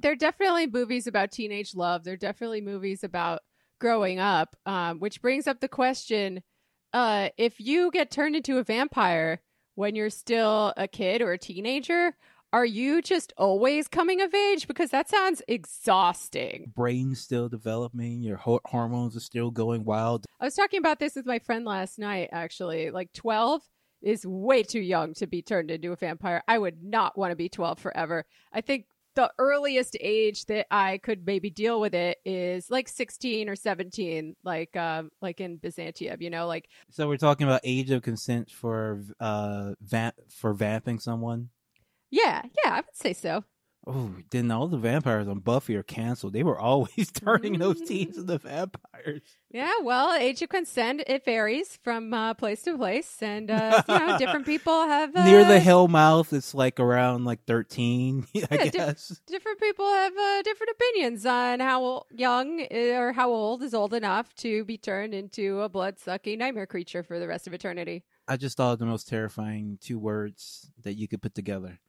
there are definitely movies about teenage love. There are definitely movies about growing up, um, which brings up the question: uh, if you get turned into a vampire when you're still a kid or a teenager, are you just always coming of age? Because that sounds exhausting. Brain still developing, your ho- hormones are still going wild. I was talking about this with my friend last night, actually. Like 12 is way too young to be turned into a vampire. I would not want to be 12 forever. I think the earliest age that I could maybe deal with it is like 16 or 17, like um, like in Byzantium, you know, like So we're talking about age of consent for uh vamp for vamping someone. yeah, yeah, I would say so. Oh, then all the vampires on Buffy are canceled. They were always turning those Mm. teens into vampires. Yeah, well, age of consent it varies from uh, place to place, and uh, you know, different people have uh, Near the hell mouth, it's like around like thirteen, I Yeah, di- different people have uh, different opinions on how young uh, or how old is old enough to be turned into a blood sucking nightmare creature for the rest of eternity. I just thought of the most terrifying two words that you could put together: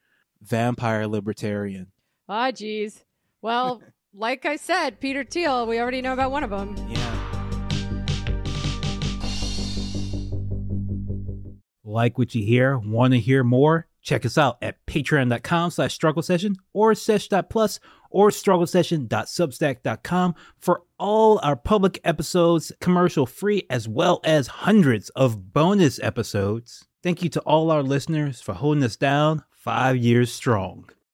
vampire libertarian. Ah, geez. Well, like I said, Peter Thiel, we already know about one of them. Yeah. Like what you hear? Want to hear more? Check us out at patreon.com slash struggle session or sesh.plus or struggle session.substack.com for all our public episodes commercial free as well as hundreds of bonus episodes. Thank you to all our listeners for holding us down five years strong.